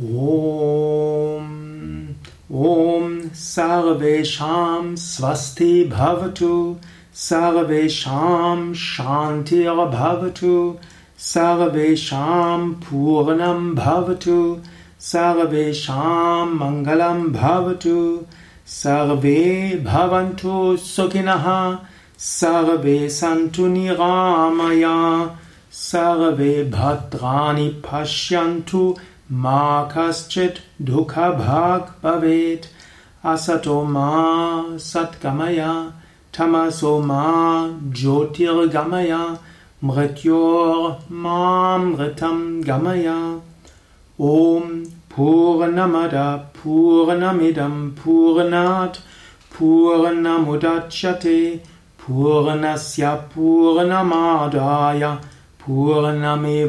ॐ ॐ सर्वेषां स्वस्ति भवतु सर्वेषां शान्तिर्भवतु सर्वेषां पूर्णं भवतु सर्वेषां मङ्गलं भवतु सर्वे भवन्तु सुखिनः सर्वे सन्तु निरामया सर्वे भद्राणि पश्यन्तु मा कश्चित् दुःखभाग् भवेत्। असतो मा सत्कमय तमसो मा ज्योतिर्गमय मृत्योर्मामृतं गमय। ॐ पूर्णमद पूर्णमिदं पूर्णात् पूर्णमुदच्यते पूर्णस्य पूर्णमादाय पूर्णमेवावशिष्यते